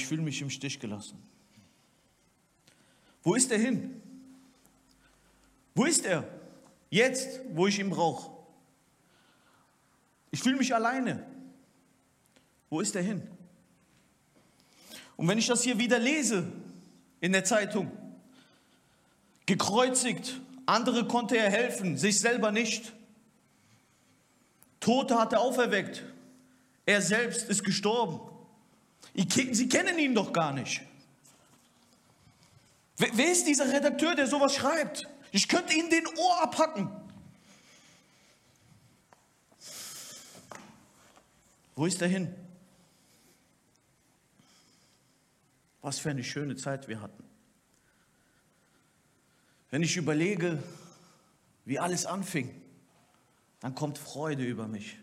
ich fühle mich im Stich gelassen. Wo ist er hin? Wo ist er? Jetzt, wo ich ihn brauche. Ich fühle mich alleine. Wo ist er hin? Und wenn ich das hier wieder lese in der Zeitung, gekreuzigt, andere konnte er helfen, sich selber nicht. Tote hat er auferweckt, er selbst ist gestorben. Sie kennen ihn doch gar nicht. Wer ist dieser Redakteur, der sowas schreibt? Ich könnte ihn den Ohr abhacken. Wo ist er hin? Was für eine schöne Zeit wir hatten. Wenn ich überlege, wie alles anfing, dann kommt Freude über mich.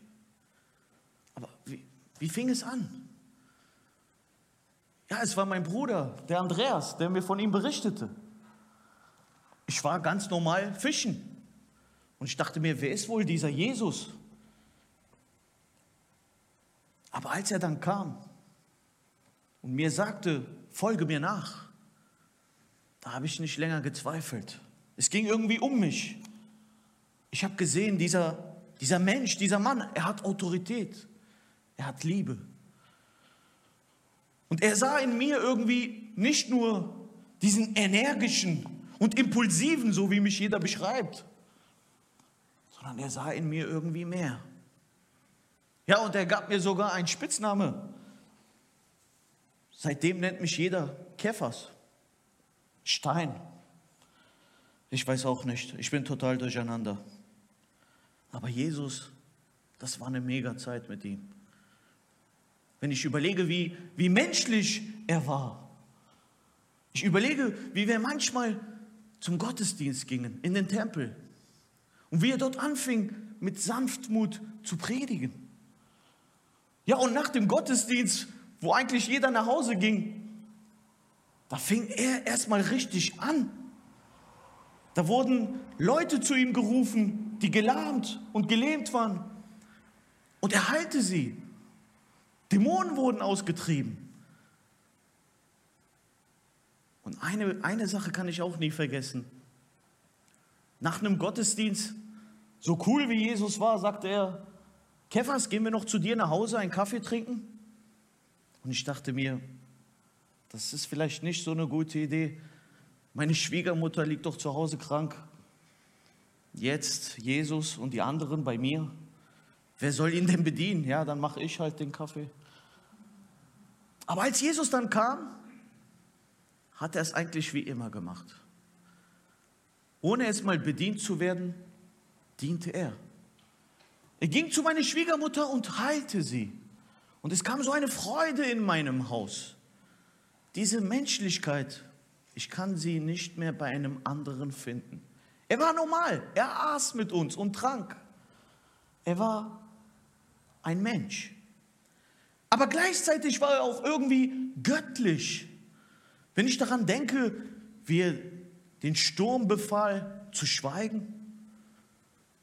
Aber wie, wie fing es an? Ja, es war mein Bruder, der Andreas, der mir von ihm berichtete. Ich war ganz normal fischen. Und ich dachte mir, wer ist wohl dieser Jesus? Aber als er dann kam und mir sagte, folge mir nach, da habe ich nicht länger gezweifelt. Es ging irgendwie um mich. Ich habe gesehen, dieser, dieser Mensch, dieser Mann, er hat Autorität, er hat Liebe. Und er sah in mir irgendwie nicht nur diesen energischen und impulsiven, so wie mich jeder beschreibt, sondern er sah in mir irgendwie mehr. Ja, und er gab mir sogar einen Spitzname. Seitdem nennt mich jeder Käfers. Stein. Ich weiß auch nicht. Ich bin total durcheinander. Aber Jesus, das war eine mega Zeit mit ihm. Wenn ich überlege, wie, wie menschlich er war. Ich überlege, wie wir manchmal zum Gottesdienst gingen, in den Tempel. Und wie er dort anfing, mit Sanftmut zu predigen. Ja, und nach dem Gottesdienst, wo eigentlich jeder nach Hause ging, da fing er erstmal richtig an. Da wurden Leute zu ihm gerufen, die gelahmt und gelähmt waren. Und er heilte sie. Dämonen wurden ausgetrieben. Und eine, eine Sache kann ich auch nie vergessen. Nach einem Gottesdienst, so cool wie Jesus war, sagte er, Kephas, gehen wir noch zu dir nach Hause einen Kaffee trinken? Und ich dachte mir, das ist vielleicht nicht so eine gute Idee. Meine Schwiegermutter liegt doch zu Hause krank. Jetzt Jesus und die anderen bei mir. Wer soll ihn denn bedienen? Ja, dann mache ich halt den Kaffee. Aber als Jesus dann kam, hat er es eigentlich wie immer gemacht. Ohne es mal bedient zu werden, diente er. Er ging zu meiner Schwiegermutter und heilte sie. Und es kam so eine Freude in meinem Haus. Diese Menschlichkeit, ich kann sie nicht mehr bei einem anderen finden. Er war normal, er aß mit uns und trank. Er war ein Mensch. Aber gleichzeitig war er auch irgendwie göttlich. Wenn ich daran denke, wie er den Sturm befahl zu schweigen.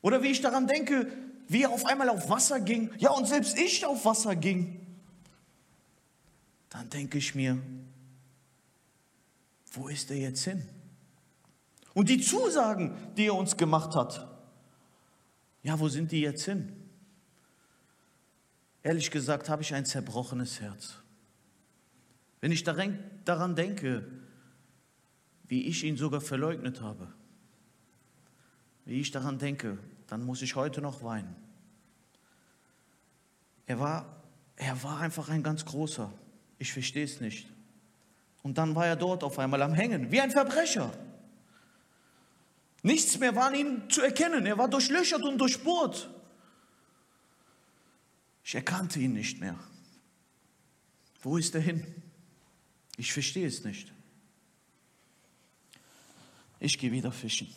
Oder wie ich daran denke, wie er auf einmal auf Wasser ging. Ja, und selbst ich auf Wasser ging. Dann denke ich mir, wo ist er jetzt hin? Und die Zusagen, die er uns gemacht hat, ja, wo sind die jetzt hin? Ehrlich gesagt habe ich ein zerbrochenes Herz. Wenn ich daran denke, wie ich ihn sogar verleugnet habe, wie ich daran denke, dann muss ich heute noch weinen. Er war, er war einfach ein ganz großer. Ich verstehe es nicht. Und dann war er dort auf einmal am Hängen, wie ein Verbrecher. Nichts mehr war an ihm zu erkennen. Er war durchlöchert und durchbohrt. Ich erkannte ihn nicht mehr. Wo ist er hin? Ich verstehe es nicht. Ich gehe wieder fischen.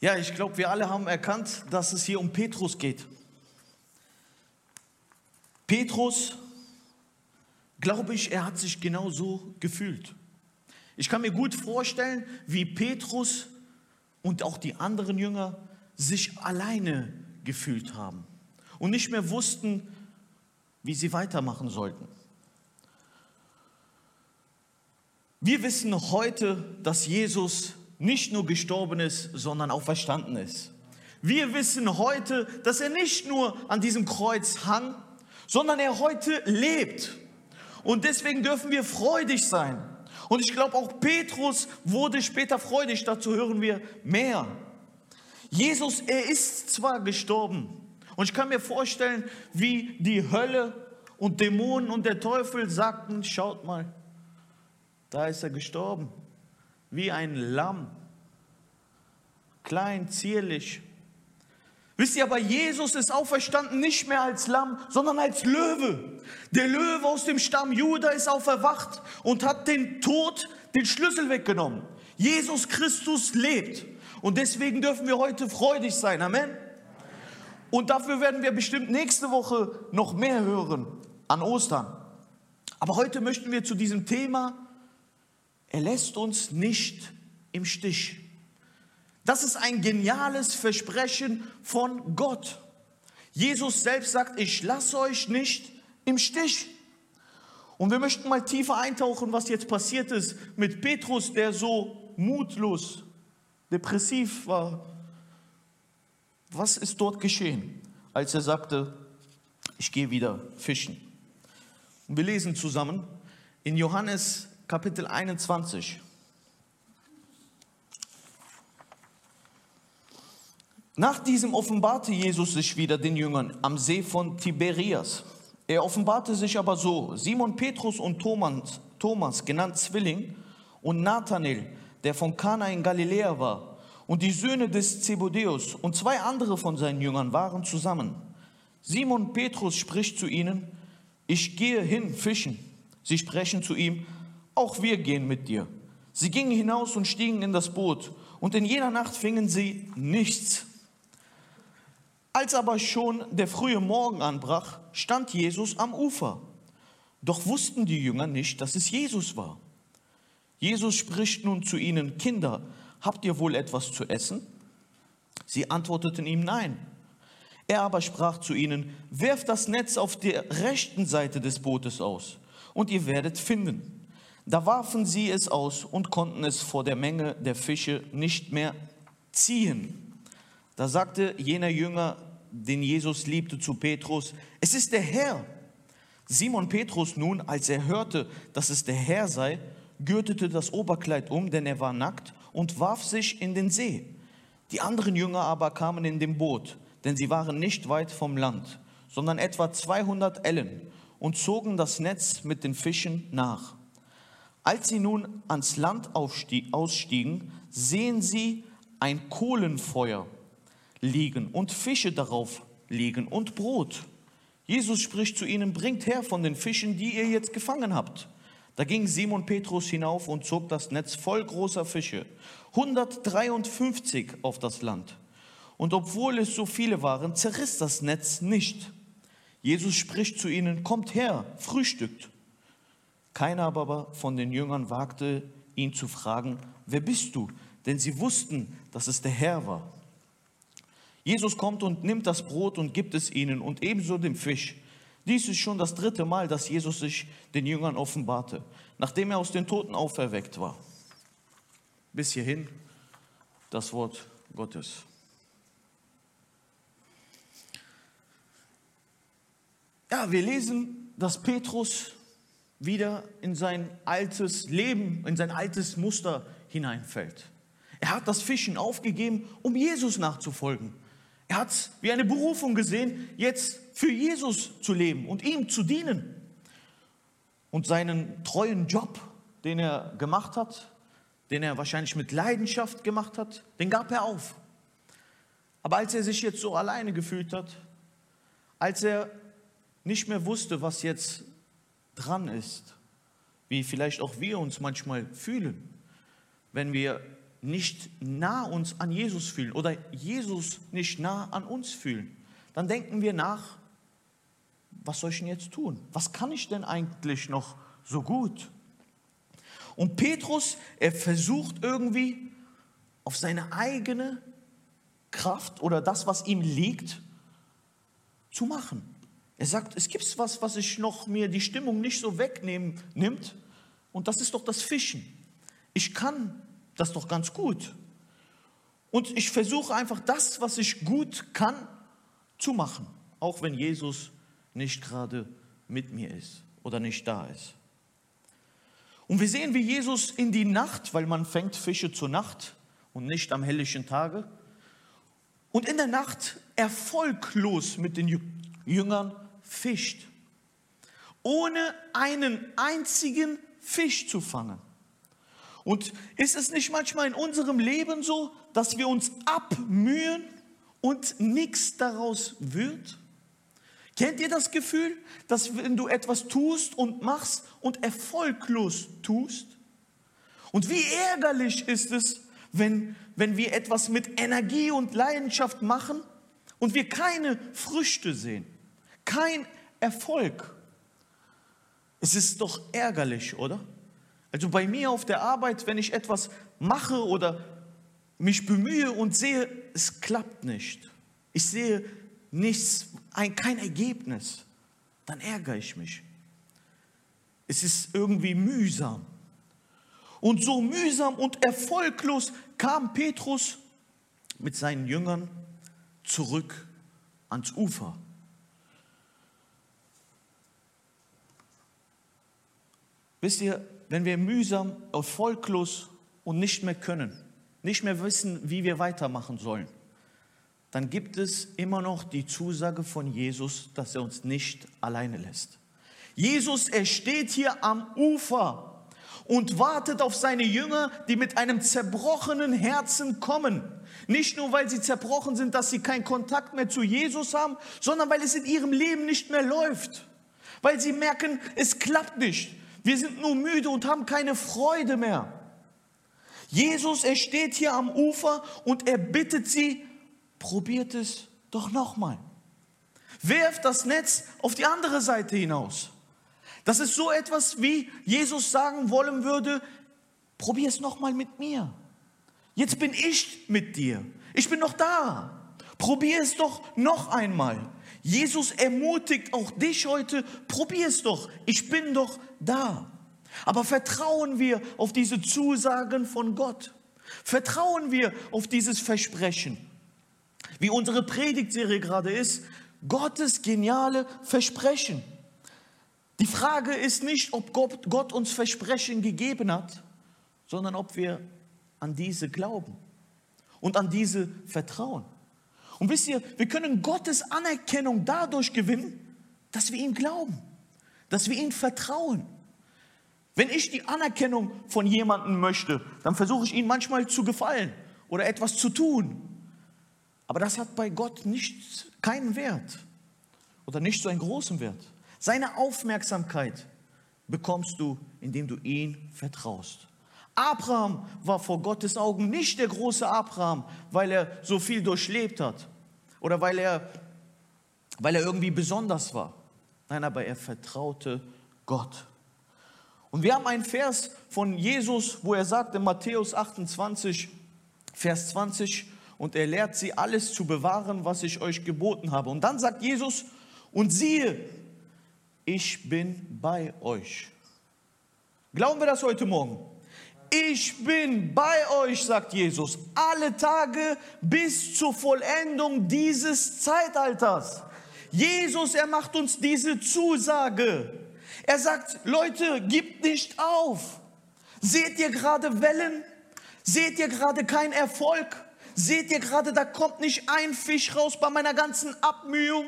Ja, ich glaube, wir alle haben erkannt, dass es hier um Petrus geht. Petrus, glaube ich, er hat sich genau so gefühlt. Ich kann mir gut vorstellen, wie Petrus und auch die anderen Jünger sich alleine gefühlt haben und nicht mehr wussten, wie sie weitermachen sollten. Wir wissen heute, dass Jesus nicht nur gestorben ist, sondern auch verstanden ist. Wir wissen heute, dass er nicht nur an diesem Kreuz hang, sondern er heute lebt. Und deswegen dürfen wir freudig sein. Und ich glaube, auch Petrus wurde später freudig. Dazu hören wir mehr. Jesus, er ist zwar gestorben. Und ich kann mir vorstellen, wie die Hölle und Dämonen und der Teufel sagten, schaut mal, da ist er gestorben. Wie ein Lamm. Klein, zierlich. Wisst ihr aber, Jesus ist auferstanden nicht mehr als Lamm, sondern als Löwe. Der Löwe aus dem Stamm Juda ist auferwacht und hat den Tod, den Schlüssel weggenommen. Jesus Christus lebt. Und deswegen dürfen wir heute freudig sein. Amen. Und dafür werden wir bestimmt nächste Woche noch mehr hören an Ostern. Aber heute möchten wir zu diesem Thema, er lässt uns nicht im Stich. Das ist ein geniales Versprechen von Gott. Jesus selbst sagt, ich lasse euch nicht im Stich. Und wir möchten mal tiefer eintauchen, was jetzt passiert ist mit Petrus, der so mutlos, depressiv war. Was ist dort geschehen, als er sagte, ich gehe wieder fischen? Und wir lesen zusammen in Johannes Kapitel 21. Nach diesem offenbarte Jesus sich wieder den Jüngern am See von Tiberias. Er offenbarte sich aber so: Simon Petrus und Thomas, Thomas genannt Zwilling, und Nathanael, der von Kana in Galiläa war, und die Söhne des Zebedeus und zwei andere von seinen Jüngern waren zusammen. Simon Petrus spricht zu ihnen: Ich gehe hin fischen. Sie sprechen zu ihm: Auch wir gehen mit dir. Sie gingen hinaus und stiegen in das Boot, und in jener Nacht fingen sie nichts. Als aber schon der frühe Morgen anbrach, stand Jesus am Ufer. Doch wussten die Jünger nicht, dass es Jesus war. Jesus spricht nun zu ihnen, Kinder, habt ihr wohl etwas zu essen? Sie antworteten ihm nein. Er aber sprach zu ihnen, werft das Netz auf der rechten Seite des Bootes aus, und ihr werdet finden. Da warfen sie es aus und konnten es vor der Menge der Fische nicht mehr ziehen. Da sagte jener Jünger, den Jesus liebte, zu Petrus, es ist der Herr. Simon Petrus nun, als er hörte, dass es der Herr sei, gürtete das Oberkleid um, denn er war nackt, und warf sich in den See. Die anderen Jünger aber kamen in dem Boot, denn sie waren nicht weit vom Land, sondern etwa 200 Ellen, und zogen das Netz mit den Fischen nach. Als sie nun ans Land ausstiegen, sehen sie ein Kohlenfeuer liegen und Fische darauf liegen und Brot. Jesus spricht zu ihnen, bringt her von den Fischen, die ihr jetzt gefangen habt. Da ging Simon Petrus hinauf und zog das Netz voll großer Fische, 153 auf das Land. Und obwohl es so viele waren, zerriss das Netz nicht. Jesus spricht zu ihnen, kommt her, frühstückt. Keiner aber von den Jüngern wagte, ihn zu fragen, wer bist du? Denn sie wussten, dass es der Herr war. Jesus kommt und nimmt das Brot und gibt es ihnen und ebenso dem Fisch. Dies ist schon das dritte Mal, dass Jesus sich den Jüngern offenbarte, nachdem er aus den Toten auferweckt war. Bis hierhin das Wort Gottes. Ja, wir lesen, dass Petrus wieder in sein altes Leben, in sein altes Muster hineinfällt. Er hat das Fischen aufgegeben, um Jesus nachzufolgen. Er hat es wie eine Berufung gesehen, jetzt für Jesus zu leben und ihm zu dienen. Und seinen treuen Job, den er gemacht hat, den er wahrscheinlich mit Leidenschaft gemacht hat, den gab er auf. Aber als er sich jetzt so alleine gefühlt hat, als er nicht mehr wusste, was jetzt dran ist, wie vielleicht auch wir uns manchmal fühlen, wenn wir nicht nah uns an Jesus fühlen oder Jesus nicht nah an uns fühlen, dann denken wir nach, was soll ich denn jetzt tun? Was kann ich denn eigentlich noch so gut? Und Petrus, er versucht irgendwie auf seine eigene Kraft oder das, was ihm liegt, zu machen. Er sagt, es gibt was, was ich noch mir die Stimmung nicht so wegnehmen nimmt, und das ist doch das Fischen. Ich kann das doch ganz gut. Und ich versuche einfach das, was ich gut kann, zu machen, auch wenn Jesus nicht gerade mit mir ist oder nicht da ist. Und wir sehen, wie Jesus in die Nacht, weil man fängt Fische zur Nacht und nicht am helllichen Tage, und in der Nacht erfolglos mit den Jüngern fischt, ohne einen einzigen Fisch zu fangen. Und ist es nicht manchmal in unserem Leben so, dass wir uns abmühen und nichts daraus wird? Kennt ihr das Gefühl, dass wenn du etwas tust und machst und erfolglos tust? Und wie ärgerlich ist es, wenn, wenn wir etwas mit Energie und Leidenschaft machen und wir keine Früchte sehen, kein Erfolg. Es ist doch ärgerlich, oder? Also bei mir auf der Arbeit, wenn ich etwas mache oder mich bemühe und sehe, es klappt nicht. Ich sehe nichts, ein, kein Ergebnis. Dann ärgere ich mich. Es ist irgendwie mühsam. Und so mühsam und erfolglos kam Petrus mit seinen Jüngern zurück ans Ufer. Wisst ihr, wenn wir mühsam, erfolglos und nicht mehr können, nicht mehr wissen, wie wir weitermachen sollen, dann gibt es immer noch die Zusage von Jesus, dass er uns nicht alleine lässt. Jesus, er steht hier am Ufer und wartet auf seine Jünger, die mit einem zerbrochenen Herzen kommen. Nicht nur, weil sie zerbrochen sind, dass sie keinen Kontakt mehr zu Jesus haben, sondern weil es in ihrem Leben nicht mehr läuft. Weil sie merken, es klappt nicht. Wir sind nur müde und haben keine Freude mehr. Jesus, er steht hier am Ufer und er bittet sie, probiert es doch nochmal. Werft das Netz auf die andere Seite hinaus. Das ist so etwas, wie Jesus sagen wollen würde, probier es nochmal mit mir. Jetzt bin ich mit dir. Ich bin noch da. Probier es doch noch einmal. Jesus ermutigt auch dich heute, probier es doch. Ich bin doch da. Aber vertrauen wir auf diese Zusagen von Gott? Vertrauen wir auf dieses Versprechen? Wie unsere Predigtserie gerade ist, Gottes geniale Versprechen. Die Frage ist nicht, ob Gott, Gott uns Versprechen gegeben hat, sondern ob wir an diese glauben und an diese vertrauen. Und wisst ihr, wir können Gottes Anerkennung dadurch gewinnen, dass wir ihm glauben, dass wir ihm vertrauen. Wenn ich die Anerkennung von jemandem möchte, dann versuche ich ihn manchmal zu gefallen oder etwas zu tun. Aber das hat bei Gott nicht, keinen Wert oder nicht so einen großen Wert. Seine Aufmerksamkeit bekommst du, indem du ihn vertraust. Abraham war vor Gottes Augen nicht der große Abraham, weil er so viel durchlebt hat oder weil er, weil er irgendwie besonders war. Nein, aber er vertraute Gott. Und wir haben einen Vers von Jesus, wo er sagt in Matthäus 28, Vers 20, und er lehrt sie alles zu bewahren, was ich euch geboten habe. Und dann sagt Jesus, und siehe, ich bin bei euch. Glauben wir das heute Morgen? Ich bin bei euch, sagt Jesus, alle Tage bis zur Vollendung dieses Zeitalters. Jesus, er macht uns diese Zusage. Er sagt, Leute, gibt nicht auf. Seht ihr gerade Wellen? Seht ihr gerade keinen Erfolg? Seht ihr gerade, da kommt nicht ein Fisch raus bei meiner ganzen Abmühung?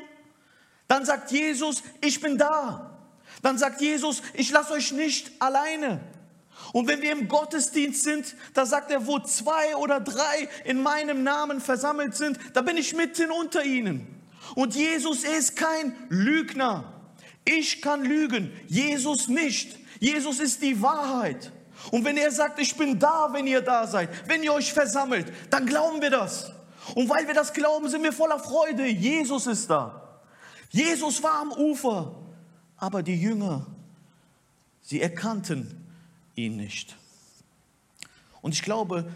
Dann sagt Jesus, ich bin da. Dann sagt Jesus, ich lasse euch nicht alleine. Und wenn wir im Gottesdienst sind, da sagt er, wo zwei oder drei in meinem Namen versammelt sind, da bin ich mitten unter ihnen. Und Jesus ist kein Lügner. Ich kann lügen, Jesus nicht. Jesus ist die Wahrheit. Und wenn er sagt, ich bin da, wenn ihr da seid, wenn ihr euch versammelt, dann glauben wir das. Und weil wir das glauben, sind wir voller Freude. Jesus ist da. Jesus war am Ufer, aber die Jünger, sie erkannten ihn nicht. Und ich glaube,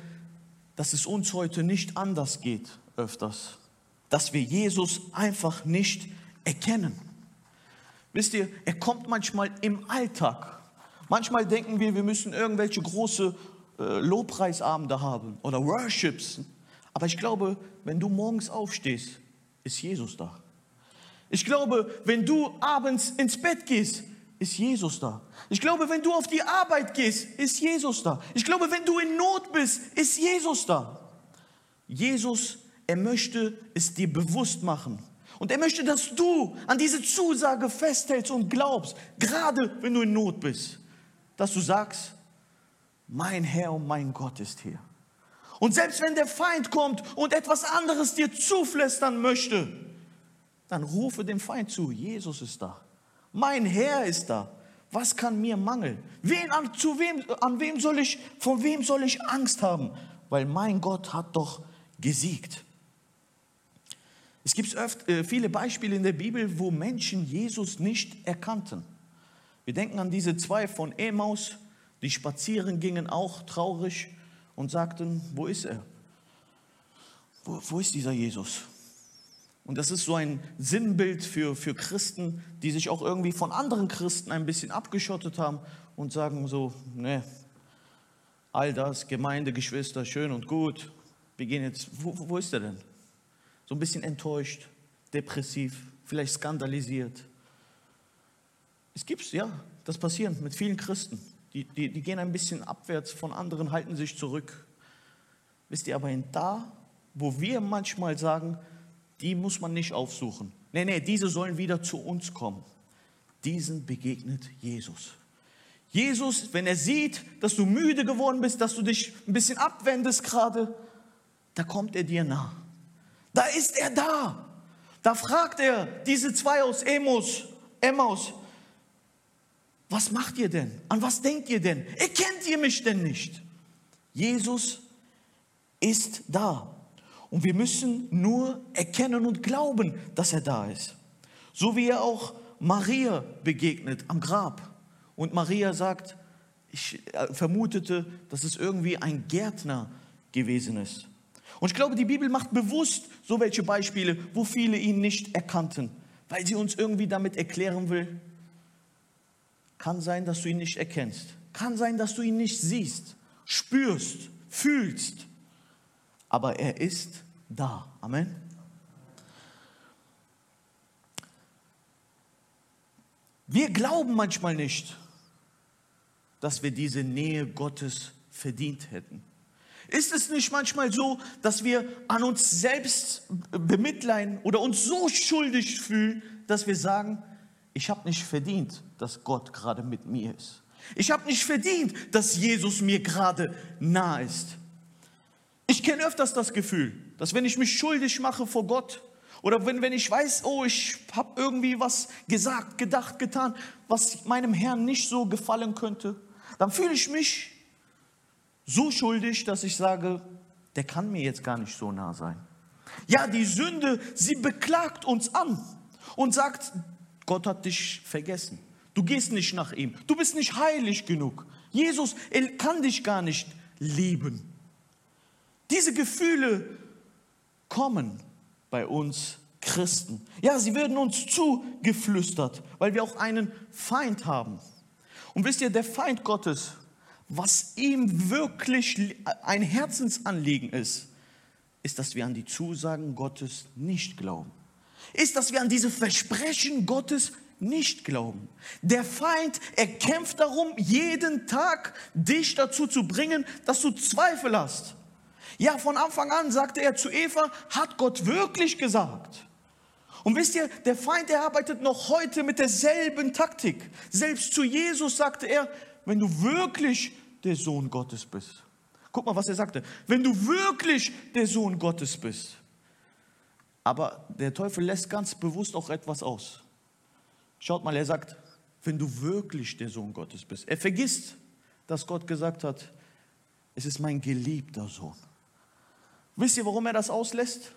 dass es uns heute nicht anders geht öfters, dass wir Jesus einfach nicht erkennen. Wisst ihr, er kommt manchmal im Alltag. Manchmal denken wir, wir müssen irgendwelche große äh, Lobpreisabende haben oder Worships. Aber ich glaube, wenn du morgens aufstehst, ist Jesus da. Ich glaube, wenn du abends ins Bett gehst, ist Jesus da. Ich glaube, wenn du auf die Arbeit gehst, ist Jesus da. Ich glaube, wenn du in Not bist, ist Jesus da. Jesus, er möchte es dir bewusst machen. Und er möchte, dass du an diese Zusage festhältst und glaubst, gerade wenn du in Not bist, dass du sagst, mein Herr und mein Gott ist hier. Und selbst wenn der Feind kommt und etwas anderes dir zuflüstern möchte, dann rufe dem Feind zu, Jesus ist da. Mein Herr ist da. Was kann mir mangeln? Wen, an, zu wem, an wem soll ich, von wem soll ich Angst haben? Weil mein Gott hat doch gesiegt. Es gibt öft, äh, viele Beispiele in der Bibel, wo Menschen Jesus nicht erkannten. Wir denken an diese zwei von Emaus, die spazieren gingen, auch traurig und sagten, wo ist er? Wo, wo ist dieser Jesus? Und das ist so ein Sinnbild für, für Christen, die sich auch irgendwie von anderen Christen ein bisschen abgeschottet haben und sagen so, ne, all das, Gemeinde, Geschwister, schön und gut, wir gehen jetzt, wo, wo ist er denn? So ein bisschen enttäuscht, depressiv, vielleicht skandalisiert. Es gibt ja, das passiert mit vielen Christen. Die, die, die gehen ein bisschen abwärts von anderen, halten sich zurück. Wisst ihr, aber da, wo wir manchmal sagen, die muss man nicht aufsuchen. Nee, nee, diese sollen wieder zu uns kommen. Diesen begegnet Jesus. Jesus, wenn er sieht, dass du müde geworden bist, dass du dich ein bisschen abwendest gerade, da kommt er dir nah. Da ist er da. Da fragt er diese zwei aus Emos, Emmaus, was macht ihr denn? An was denkt ihr denn? Erkennt ihr mich denn nicht? Jesus ist da. Und wir müssen nur erkennen und glauben, dass er da ist. So wie er auch Maria begegnet am Grab. Und Maria sagt, ich äh, vermutete, dass es irgendwie ein Gärtner gewesen ist. Und ich glaube, die Bibel macht bewusst so welche Beispiele, wo viele ihn nicht erkannten, weil sie uns irgendwie damit erklären will, kann sein, dass du ihn nicht erkennst. Kann sein, dass du ihn nicht siehst, spürst, fühlst. Aber er ist da. Amen. Wir glauben manchmal nicht, dass wir diese Nähe Gottes verdient hätten. Ist es nicht manchmal so, dass wir an uns selbst bemitleiden oder uns so schuldig fühlen, dass wir sagen, ich habe nicht verdient, dass Gott gerade mit mir ist. Ich habe nicht verdient, dass Jesus mir gerade nah ist. Ich kenne öfters das Gefühl, dass wenn ich mich schuldig mache vor Gott oder wenn, wenn ich weiß, oh, ich habe irgendwie was gesagt, gedacht, getan, was meinem Herrn nicht so gefallen könnte, dann fühle ich mich so schuldig, dass ich sage, der kann mir jetzt gar nicht so nah sein. Ja, die Sünde, sie beklagt uns an und sagt, Gott hat dich vergessen. Du gehst nicht nach ihm. Du bist nicht heilig genug. Jesus, er kann dich gar nicht lieben. Diese Gefühle kommen bei uns Christen. Ja, sie werden uns zugeflüstert, weil wir auch einen Feind haben. Und wisst ihr, der Feind Gottes, was ihm wirklich ein Herzensanliegen ist, ist, dass wir an die Zusagen Gottes nicht glauben ist, dass wir an diese Versprechen Gottes nicht glauben. Der Feind, er kämpft darum, jeden Tag dich dazu zu bringen, dass du Zweifel hast. Ja, von Anfang an sagte er zu Eva, hat Gott wirklich gesagt? Und wisst ihr, der Feind, er arbeitet noch heute mit derselben Taktik. Selbst zu Jesus sagte er, wenn du wirklich der Sohn Gottes bist. Guck mal, was er sagte. Wenn du wirklich der Sohn Gottes bist. Aber der Teufel lässt ganz bewusst auch etwas aus. Schaut mal, er sagt, wenn du wirklich der Sohn Gottes bist. Er vergisst, dass Gott gesagt hat, es ist mein geliebter Sohn. Wisst ihr, warum er das auslässt?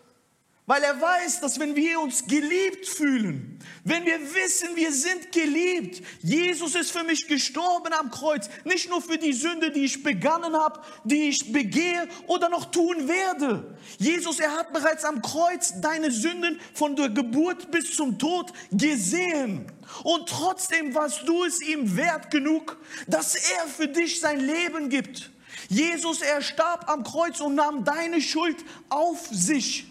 Weil er weiß, dass wenn wir uns geliebt fühlen, wenn wir wissen, wir sind geliebt, Jesus ist für mich gestorben am Kreuz, nicht nur für die Sünde, die ich begangen habe, die ich begehe oder noch tun werde. Jesus, er hat bereits am Kreuz deine Sünden von der Geburt bis zum Tod gesehen. Und trotzdem warst du es ihm wert genug, dass er für dich sein Leben gibt. Jesus, er starb am Kreuz und nahm deine Schuld auf sich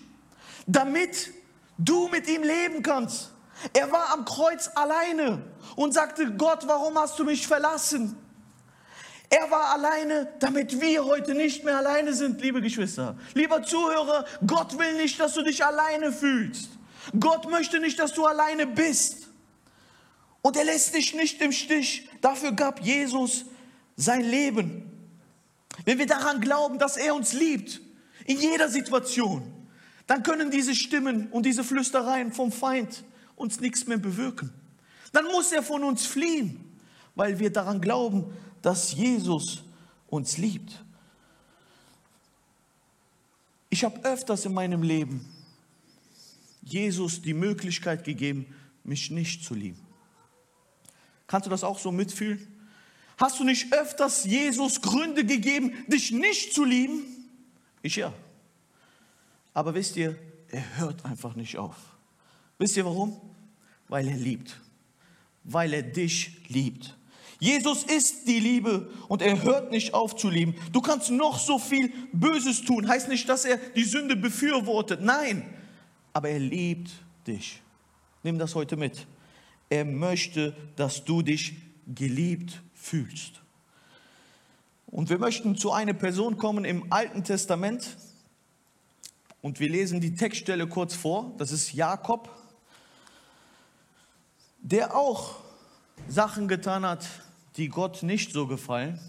damit du mit ihm leben kannst. Er war am Kreuz alleine und sagte, Gott, warum hast du mich verlassen? Er war alleine, damit wir heute nicht mehr alleine sind, liebe Geschwister. Lieber Zuhörer, Gott will nicht, dass du dich alleine fühlst. Gott möchte nicht, dass du alleine bist. Und er lässt dich nicht im Stich. Dafür gab Jesus sein Leben. Wenn wir daran glauben, dass er uns liebt, in jeder Situation, dann können diese Stimmen und diese Flüstereien vom Feind uns nichts mehr bewirken. Dann muss er von uns fliehen, weil wir daran glauben, dass Jesus uns liebt. Ich habe öfters in meinem Leben Jesus die Möglichkeit gegeben, mich nicht zu lieben. Kannst du das auch so mitfühlen? Hast du nicht öfters Jesus Gründe gegeben, dich nicht zu lieben? Ich ja. Aber wisst ihr, er hört einfach nicht auf. Wisst ihr warum? Weil er liebt. Weil er dich liebt. Jesus ist die Liebe und er hört nicht auf zu lieben. Du kannst noch so viel Böses tun. Heißt nicht, dass er die Sünde befürwortet. Nein, aber er liebt dich. Nimm das heute mit. Er möchte, dass du dich geliebt fühlst. Und wir möchten zu einer Person kommen im Alten Testament, und wir lesen die Textstelle kurz vor. Das ist Jakob, der auch Sachen getan hat, die Gott nicht so gefallen.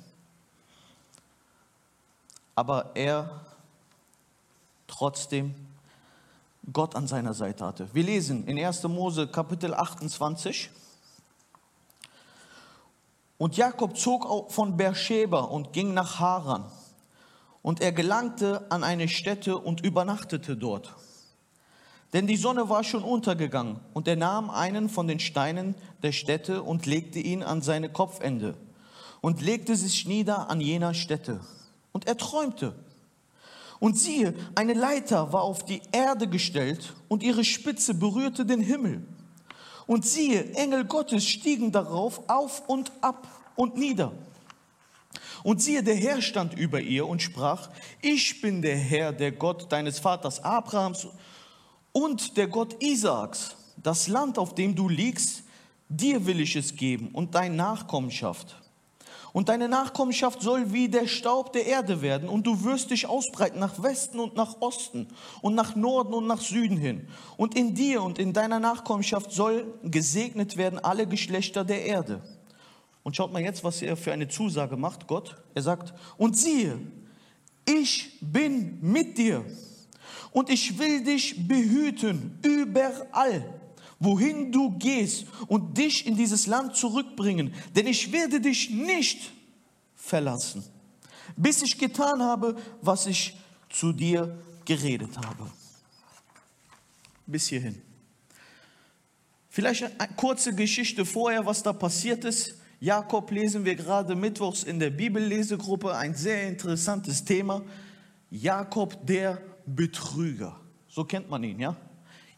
Aber er trotzdem Gott an seiner Seite hatte. Wir lesen in 1. Mose Kapitel 28. Und Jakob zog von Beersheba und ging nach Haran. Und er gelangte an eine Stätte und übernachtete dort. Denn die Sonne war schon untergegangen und er nahm einen von den Steinen der Stätte und legte ihn an seine Kopfende und legte sich nieder an jener Stätte. Und er träumte. Und siehe, eine Leiter war auf die Erde gestellt und ihre Spitze berührte den Himmel. Und siehe, Engel Gottes stiegen darauf auf und ab und nieder. Und siehe, der Herr stand über ihr und sprach, ich bin der Herr, der Gott deines Vaters Abrahams und der Gott Isaaks. Das Land, auf dem du liegst, dir will ich es geben und deine Nachkommenschaft. Und deine Nachkommenschaft soll wie der Staub der Erde werden und du wirst dich ausbreiten nach Westen und nach Osten und nach Norden und nach Süden hin. Und in dir und in deiner Nachkommenschaft soll gesegnet werden alle Geschlechter der Erde. Und schaut mal jetzt, was er für eine Zusage macht, Gott. Er sagt, und siehe, ich bin mit dir und ich will dich behüten überall, wohin du gehst und dich in dieses Land zurückbringen, denn ich werde dich nicht verlassen, bis ich getan habe, was ich zu dir geredet habe. Bis hierhin. Vielleicht eine kurze Geschichte vorher, was da passiert ist. Jakob lesen wir gerade mittwochs in der Bibellesegruppe ein sehr interessantes Thema. Jakob der Betrüger. So kennt man ihn, ja?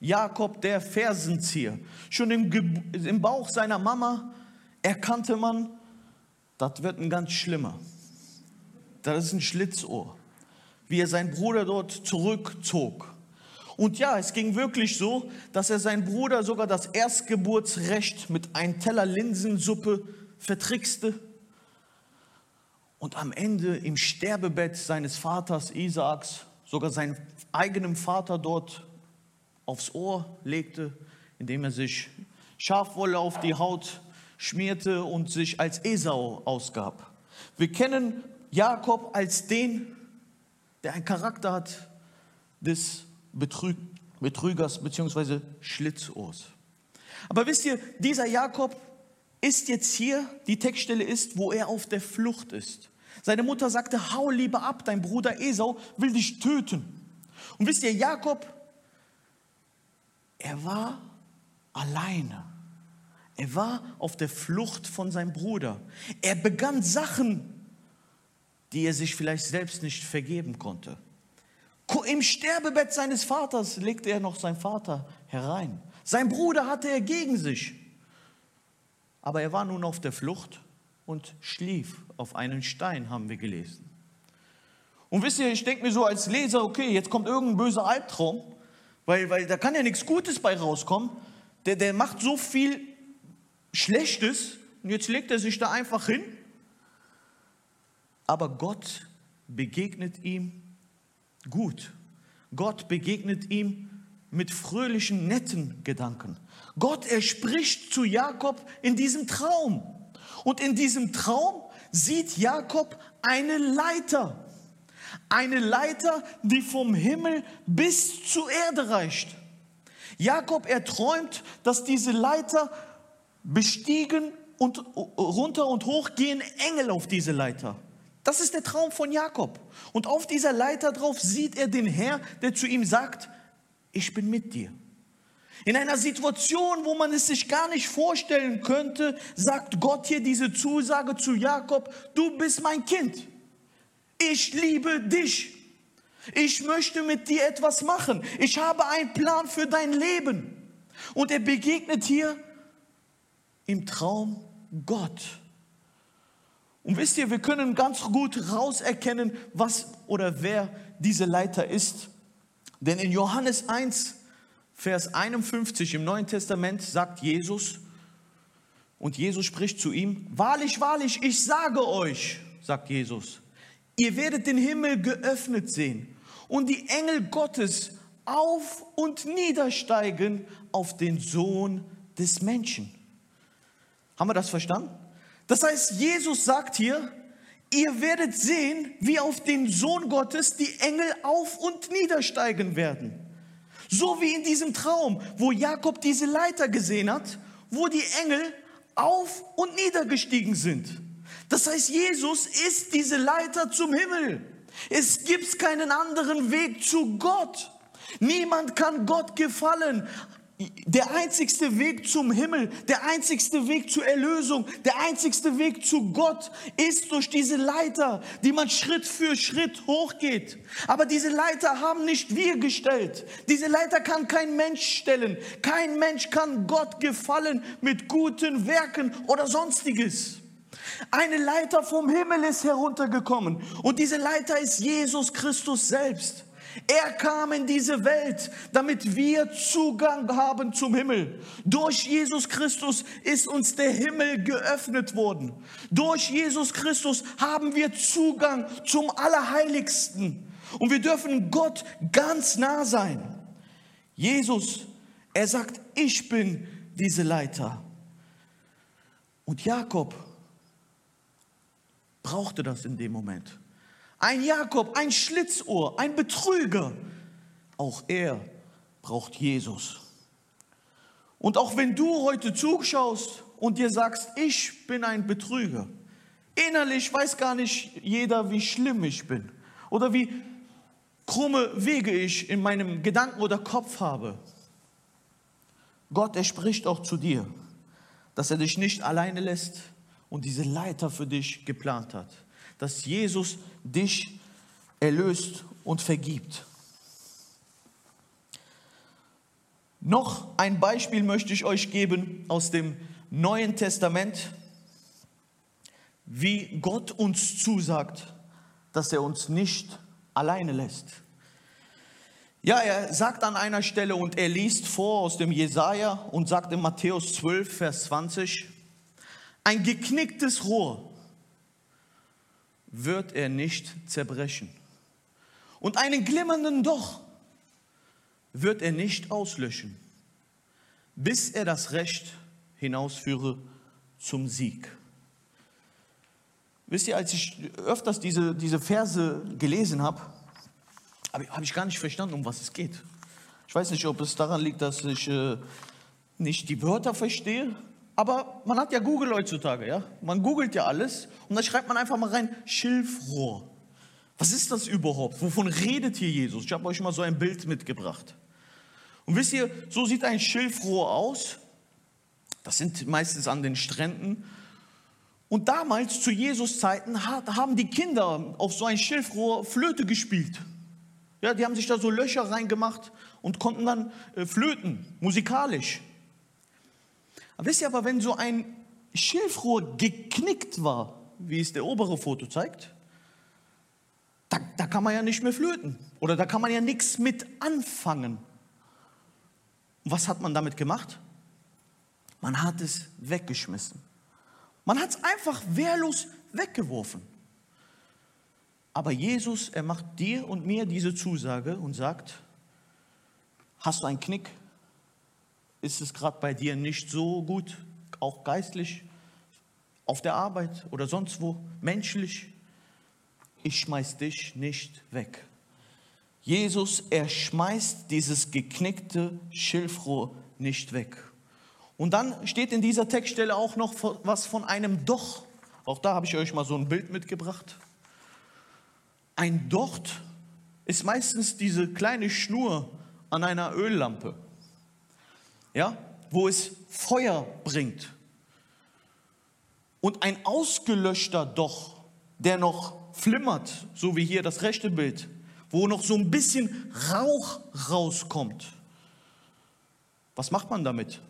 Jakob der Fersenzieher. Schon im, im Bauch seiner Mama erkannte man, das wird ein ganz schlimmer. Das ist ein Schlitzohr. Wie er seinen Bruder dort zurückzog. Und ja, es ging wirklich so, dass er seinen Bruder sogar das Erstgeburtsrecht mit einem Teller Linsensuppe vertrickste und am Ende im Sterbebett seines Vaters Isaaks sogar seinen eigenen Vater dort aufs Ohr legte, indem er sich Schafwolle auf die Haut schmierte und sich als Esau ausgab. Wir kennen Jakob als den, der einen Charakter hat des Betrüg Betrügers bzw. Schlitzohrs. Aber wisst ihr, dieser Jakob ist jetzt hier, die Textstelle ist, wo er auf der Flucht ist. Seine Mutter sagte, hau lieber ab, dein Bruder Esau will dich töten. Und wisst ihr, Jakob er war alleine. Er war auf der Flucht von seinem Bruder. Er begann Sachen, die er sich vielleicht selbst nicht vergeben konnte. Im Sterbebett seines Vaters legte er noch seinen Vater herein. Sein Bruder hatte er gegen sich. Aber er war nun auf der Flucht und schlief auf einen Stein, haben wir gelesen. Und wisst ihr, ich denke mir so als Leser, okay, jetzt kommt irgendein böser Albtraum, weil, weil da kann ja nichts Gutes bei rauskommen. Der, der macht so viel Schlechtes und jetzt legt er sich da einfach hin. Aber Gott begegnet ihm gut. Gott begegnet ihm mit fröhlichen, netten Gedanken. Gott, er spricht zu Jakob in diesem Traum. Und in diesem Traum sieht Jakob eine Leiter. Eine Leiter, die vom Himmel bis zur Erde reicht. Jakob, er träumt, dass diese Leiter bestiegen und runter und hoch gehen Engel auf diese Leiter. Das ist der Traum von Jakob. Und auf dieser Leiter drauf sieht er den Herr, der zu ihm sagt, ich bin mit dir. In einer Situation, wo man es sich gar nicht vorstellen könnte, sagt Gott hier diese Zusage zu Jakob, du bist mein Kind. Ich liebe dich. Ich möchte mit dir etwas machen. Ich habe einen Plan für dein Leben. Und er begegnet hier im Traum Gott. Und wisst ihr, wir können ganz gut rauserkennen, was oder wer diese Leiter ist. Denn in Johannes 1, Vers 51 im Neuen Testament sagt Jesus, und Jesus spricht zu ihm, wahrlich, wahrlich, ich sage euch, sagt Jesus, ihr werdet den Himmel geöffnet sehen und die Engel Gottes auf und niedersteigen auf den Sohn des Menschen. Haben wir das verstanden? Das heißt, Jesus sagt hier, ihr werdet sehen, wie auf den Sohn Gottes die Engel auf und niedersteigen werden. So wie in diesem Traum, wo Jakob diese Leiter gesehen hat, wo die Engel auf und niedergestiegen sind. Das heißt, Jesus ist diese Leiter zum Himmel. Es gibt keinen anderen Weg zu Gott. Niemand kann Gott gefallen, der einzigste Weg zum Himmel, der einzigste Weg zur Erlösung, der einzigste Weg zu Gott ist durch diese Leiter, die man Schritt für Schritt hochgeht. Aber diese Leiter haben nicht wir gestellt. Diese Leiter kann kein Mensch stellen. Kein Mensch kann Gott gefallen mit guten Werken oder sonstiges. Eine Leiter vom Himmel ist heruntergekommen und diese Leiter ist Jesus Christus selbst. Er kam in diese Welt, damit wir Zugang haben zum Himmel. Durch Jesus Christus ist uns der Himmel geöffnet worden. Durch Jesus Christus haben wir Zugang zum Allerheiligsten. Und wir dürfen Gott ganz nah sein. Jesus, er sagt, ich bin diese Leiter. Und Jakob brauchte das in dem Moment ein Jakob, ein Schlitzohr, ein Betrüger. Auch er braucht Jesus. Und auch wenn du heute zuschaust und dir sagst, ich bin ein Betrüger, innerlich weiß gar nicht jeder, wie schlimm ich bin oder wie krumme Wege ich in meinem Gedanken oder Kopf habe. Gott, er spricht auch zu dir, dass er dich nicht alleine lässt und diese Leiter für dich geplant hat dass Jesus dich erlöst und vergibt. Noch ein Beispiel möchte ich euch geben aus dem Neuen Testament, wie Gott uns zusagt, dass er uns nicht alleine lässt. Ja, er sagt an einer Stelle und er liest vor aus dem Jesaja und sagt in Matthäus 12, Vers 20, ein geknicktes Rohr wird er nicht zerbrechen. Und einen glimmernden Doch wird er nicht auslöschen, bis er das Recht hinausführe zum Sieg. Wisst ihr, als ich öfters diese, diese Verse gelesen habe, habe hab ich gar nicht verstanden, um was es geht. Ich weiß nicht, ob es daran liegt, dass ich äh, nicht die Wörter verstehe aber man hat ja Google heutzutage, ja? Man googelt ja alles und da schreibt man einfach mal rein Schilfrohr. Was ist das überhaupt? Wovon redet hier Jesus? Ich habe euch mal so ein Bild mitgebracht. Und wisst ihr, so sieht ein Schilfrohr aus. Das sind meistens an den Stränden. Und damals, zu Jesus Zeiten, haben die Kinder auf so ein Schilfrohr Flöte gespielt. Ja, die haben sich da so Löcher reingemacht und konnten dann äh, flöten, musikalisch. Wisst ihr aber, wenn so ein Schilfrohr geknickt war, wie es der obere Foto zeigt, da, da kann man ja nicht mehr flöten oder da kann man ja nichts mit anfangen. Und was hat man damit gemacht? Man hat es weggeschmissen. Man hat es einfach wehrlos weggeworfen. Aber Jesus, er macht dir und mir diese Zusage und sagt, hast du einen Knick? Ist es gerade bei dir nicht so gut, auch geistlich, auf der Arbeit oder sonst wo, menschlich? Ich schmeiß dich nicht weg. Jesus, er schmeißt dieses geknickte Schilfrohr nicht weg. Und dann steht in dieser Textstelle auch noch was von einem Doch. Auch da habe ich euch mal so ein Bild mitgebracht. Ein Docht ist meistens diese kleine Schnur an einer Öllampe, ja, wo es Feuer bringt. Und ein ausgelöschter Doch, der noch flimmert, so wie hier das rechte Bild, wo noch so ein bisschen Rauch rauskommt. Was macht man damit?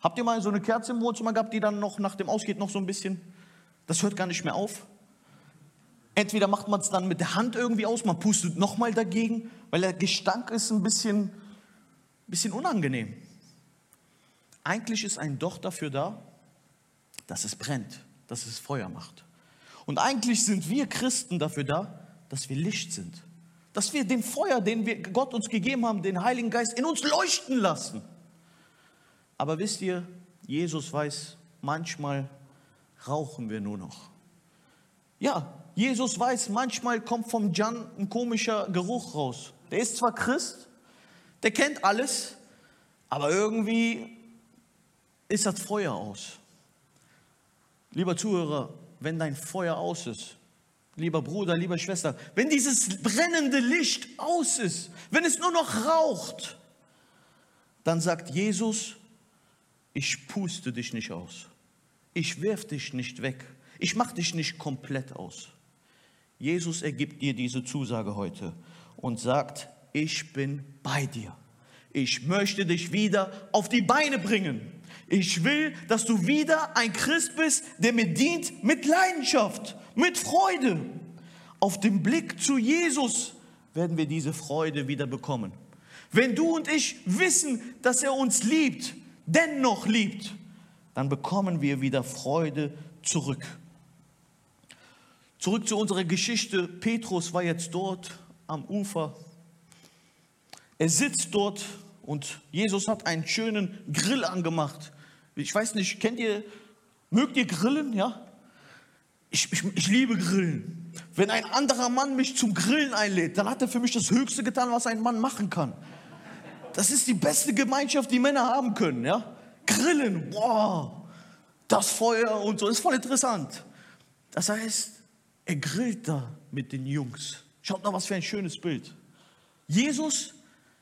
Habt ihr mal so eine Kerze im Wohnzimmer gehabt, die dann noch nach dem Ausgeht noch so ein bisschen, das hört gar nicht mehr auf? Entweder macht man es dann mit der Hand irgendwie aus, man pustet nochmal dagegen, weil der Gestank ist ein bisschen, bisschen unangenehm. Eigentlich ist ein Doch dafür da, dass es brennt, dass es Feuer macht. Und eigentlich sind wir Christen dafür da, dass wir Licht sind. Dass wir den Feuer, den wir Gott uns gegeben haben, den Heiligen Geist in uns leuchten lassen. Aber wisst ihr, Jesus weiß, manchmal rauchen wir nur noch. Ja, Jesus weiß, manchmal kommt vom Jan ein komischer Geruch raus. Der ist zwar Christ, der kennt alles, aber irgendwie ist das Feuer aus. Lieber Zuhörer, wenn dein Feuer aus ist, lieber Bruder, lieber Schwester, wenn dieses brennende Licht aus ist, wenn es nur noch raucht, dann sagt Jesus, ich puste dich nicht aus. Ich werf dich nicht weg. Ich mache dich nicht komplett aus. Jesus ergibt dir diese Zusage heute und sagt, ich bin bei dir. Ich möchte dich wieder auf die Beine bringen. Ich will, dass du wieder ein Christ bist, der mir dient mit Leidenschaft, mit Freude. Auf dem Blick zu Jesus werden wir diese Freude wieder bekommen. Wenn du und ich wissen, dass er uns liebt, dennoch liebt, dann bekommen wir wieder Freude zurück. Zurück zu unserer Geschichte. Petrus war jetzt dort am Ufer. Er sitzt dort und Jesus hat einen schönen Grill angemacht. Ich weiß nicht, kennt ihr, mögt ihr Grillen? Ja? Ich, ich, ich liebe Grillen. Wenn ein anderer Mann mich zum Grillen einlädt, dann hat er für mich das Höchste getan, was ein Mann machen kann. Das ist die beste Gemeinschaft, die Männer haben können. Ja? Grillen, wow, das Feuer und so, ist voll interessant. Das heißt, er grillt da mit den Jungs. Schaut mal, was für ein schönes Bild. Jesus,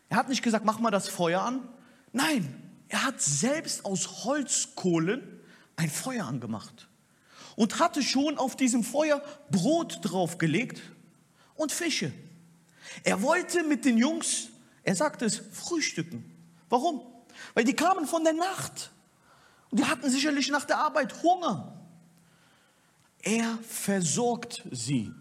er hat nicht gesagt, mach mal das Feuer an. Nein, er hat selbst aus Holzkohlen ein Feuer angemacht und hatte schon auf diesem Feuer Brot draufgelegt und Fische. Er wollte mit den Jungs, er sagte es, frühstücken. Warum? Weil die kamen von der Nacht und die hatten sicherlich nach der Arbeit Hunger. Er versorgt sie.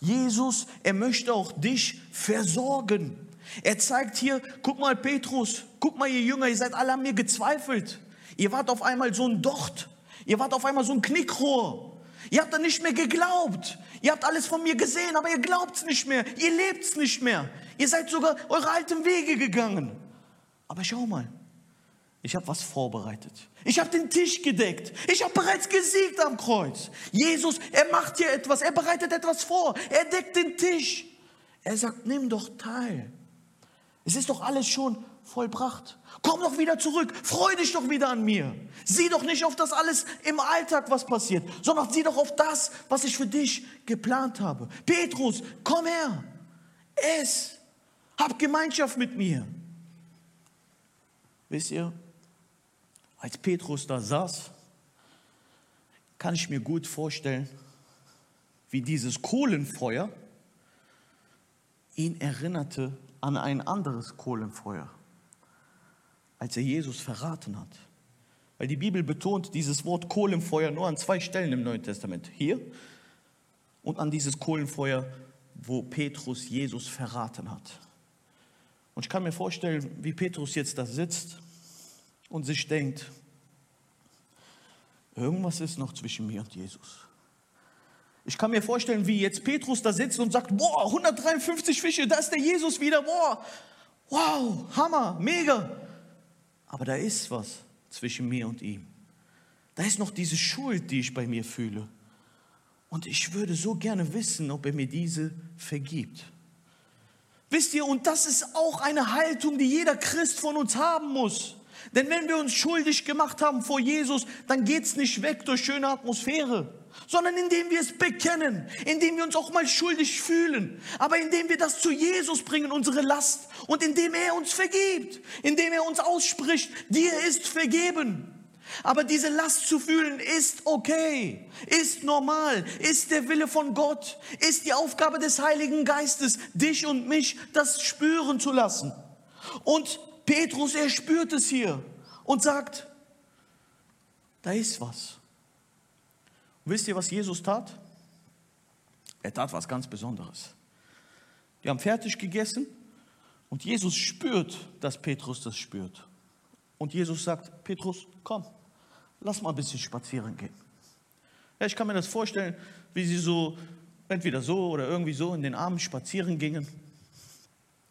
Jesus, er möchte auch dich versorgen. Er zeigt hier, guck mal Petrus, guck mal ihr Jünger, ihr seid alle an mir gezweifelt. Ihr wart auf einmal so ein Docht. Ihr wart auf einmal so ein Knickrohr. Ihr habt dann nicht mehr geglaubt. Ihr habt alles von mir gesehen, aber ihr glaubt es nicht mehr. Ihr lebt es nicht mehr. Ihr seid sogar eure alten Wege gegangen. Aber schau mal, ich habe was vorbereitet. Ich habe den Tisch gedeckt. Ich habe bereits gesiegt am Kreuz. Jesus, er macht hier etwas. Er bereitet etwas vor. Er deckt den Tisch. Er sagt, nimm doch teil. Es ist doch alles schon vollbracht. Komm doch wieder zurück. Freu dich doch wieder an mir. Sieh doch nicht auf das alles im Alltag, was passiert, sondern sieh doch auf das, was ich für dich geplant habe. Petrus, komm her. Ess. Hab Gemeinschaft mit mir. Wisst ihr, als Petrus da saß, kann ich mir gut vorstellen, wie dieses Kohlenfeuer ihn erinnerte an ein anderes Kohlenfeuer, als er Jesus verraten hat. Weil die Bibel betont dieses Wort Kohlenfeuer nur an zwei Stellen im Neuen Testament. Hier und an dieses Kohlenfeuer, wo Petrus Jesus verraten hat. Und ich kann mir vorstellen, wie Petrus jetzt da sitzt und sich denkt, irgendwas ist noch zwischen mir und Jesus. Ich kann mir vorstellen, wie jetzt Petrus da sitzt und sagt, boah, 153 Fische, da ist der Jesus wieder, boah, wow, Hammer, mega. Aber da ist was zwischen mir und ihm. Da ist noch diese Schuld, die ich bei mir fühle. Und ich würde so gerne wissen, ob er mir diese vergibt. Wisst ihr, und das ist auch eine Haltung, die jeder Christ von uns haben muss. Denn wenn wir uns schuldig gemacht haben vor Jesus, dann geht es nicht weg durch schöne Atmosphäre, sondern indem wir es bekennen, indem wir uns auch mal schuldig fühlen, aber indem wir das zu Jesus bringen, unsere Last, und indem er uns vergibt, indem er uns ausspricht, dir ist vergeben. Aber diese Last zu fühlen ist okay, ist normal, ist der Wille von Gott, ist die Aufgabe des Heiligen Geistes, dich und mich das spüren zu lassen. Und Petrus, er spürt es hier und sagt, da ist was. Wisst ihr, was Jesus tat? Er tat was ganz Besonderes. Die haben fertig gegessen und Jesus spürt, dass Petrus das spürt. Und Jesus sagt, Petrus, komm, lass mal ein bisschen spazieren gehen. Ja, ich kann mir das vorstellen, wie sie so entweder so oder irgendwie so in den Armen spazieren gingen.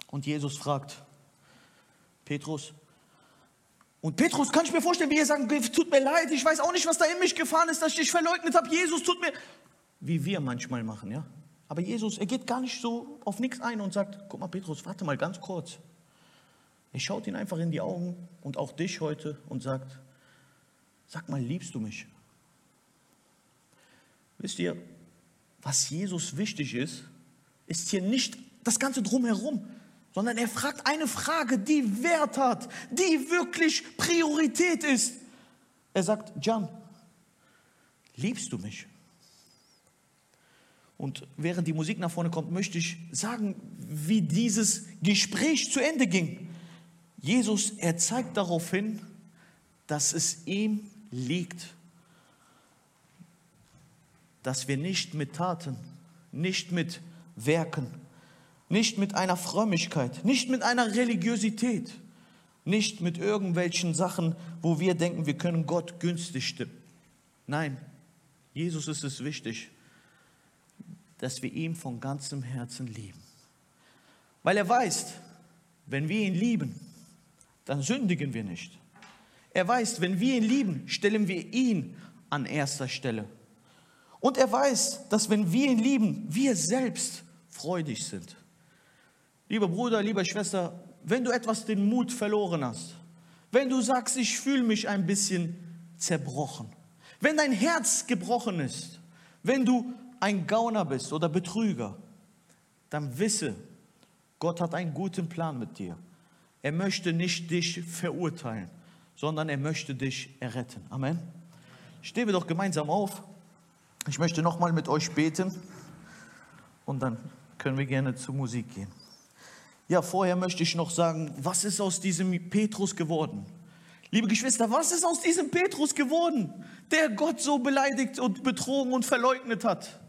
Und Jesus fragt, Petrus. Und Petrus kann ich mir vorstellen, wie er sagt, tut mir leid, ich weiß auch nicht, was da in mich gefahren ist, dass ich dich verleugnet habe. Jesus, tut mir... Wie wir manchmal machen, ja. Aber Jesus, er geht gar nicht so auf nichts ein und sagt, guck mal Petrus, warte mal ganz kurz. Er schaut ihn einfach in die Augen und auch dich heute und sagt, sag mal, liebst du mich? Wisst ihr, was Jesus wichtig ist, ist hier nicht das Ganze drumherum sondern er fragt eine Frage, die Wert hat, die wirklich Priorität ist. Er sagt, John, liebst du mich? Und während die Musik nach vorne kommt, möchte ich sagen, wie dieses Gespräch zu Ende ging. Jesus, er zeigt darauf hin, dass es ihm liegt, dass wir nicht mit Taten, nicht mit Werken, nicht mit einer Frömmigkeit, nicht mit einer Religiosität, nicht mit irgendwelchen Sachen, wo wir denken, wir können Gott günstig stimmen. Nein, Jesus ist es wichtig, dass wir ihn von ganzem Herzen lieben. Weil er weiß, wenn wir ihn lieben, dann sündigen wir nicht. Er weiß, wenn wir ihn lieben, stellen wir ihn an erster Stelle. Und er weiß, dass wenn wir ihn lieben, wir selbst freudig sind. Lieber Bruder, liebe Schwester, wenn du etwas den Mut verloren hast, wenn du sagst, ich fühle mich ein bisschen zerbrochen, wenn dein Herz gebrochen ist, wenn du ein Gauner bist oder Betrüger, dann wisse, Gott hat einen guten Plan mit dir. Er möchte nicht dich verurteilen, sondern er möchte dich erretten. Amen. Stehen wir doch gemeinsam auf. Ich möchte nochmal mit euch beten und dann können wir gerne zur Musik gehen. Ja, vorher möchte ich noch sagen, was ist aus diesem Petrus geworden? Liebe Geschwister, was ist aus diesem Petrus geworden, der Gott so beleidigt und betrogen und verleugnet hat?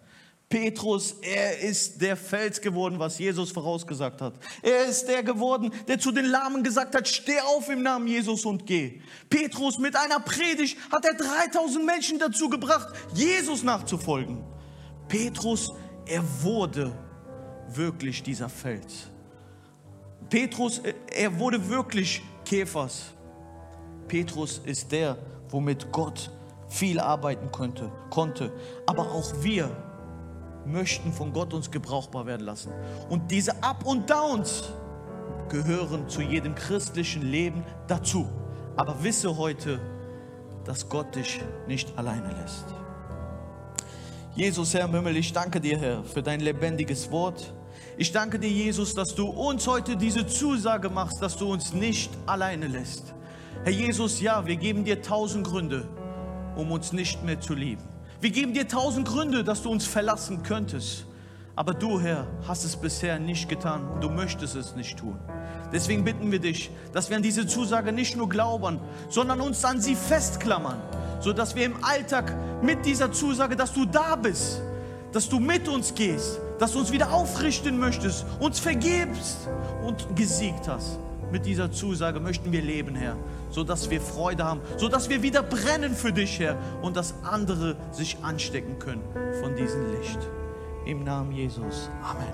Petrus, er ist der Fels geworden, was Jesus vorausgesagt hat. Er ist der geworden, der zu den Lahmen gesagt hat, steh auf im Namen Jesus und geh. Petrus mit einer Predigt hat er 3000 Menschen dazu gebracht, Jesus nachzufolgen. Petrus, er wurde wirklich dieser Fels. Petrus, er wurde wirklich Käfers. Petrus ist der, womit Gott viel arbeiten konnte, konnte. Aber auch wir möchten von Gott uns gebrauchbar werden lassen. Und diese Up und Downs gehören zu jedem christlichen Leben dazu. Aber wisse heute, dass Gott dich nicht alleine lässt. Jesus, Herr im Himmel, ich danke dir, Herr, für dein lebendiges Wort. Ich danke dir, Jesus, dass du uns heute diese Zusage machst, dass du uns nicht alleine lässt. Herr Jesus, ja, wir geben dir tausend Gründe, um uns nicht mehr zu lieben. Wir geben dir tausend Gründe, dass du uns verlassen könntest. Aber du, Herr, hast es bisher nicht getan und du möchtest es nicht tun. Deswegen bitten wir dich, dass wir an diese Zusage nicht nur glauben, sondern uns an sie festklammern, sodass wir im Alltag mit dieser Zusage, dass du da bist, dass du mit uns gehst, dass du uns wieder aufrichten möchtest, uns vergibst und gesiegt hast. Mit dieser Zusage möchten wir leben, Herr, sodass wir Freude haben, sodass wir wieder brennen für dich, Herr, und dass andere sich anstecken können von diesem Licht. Im Namen Jesus. Amen.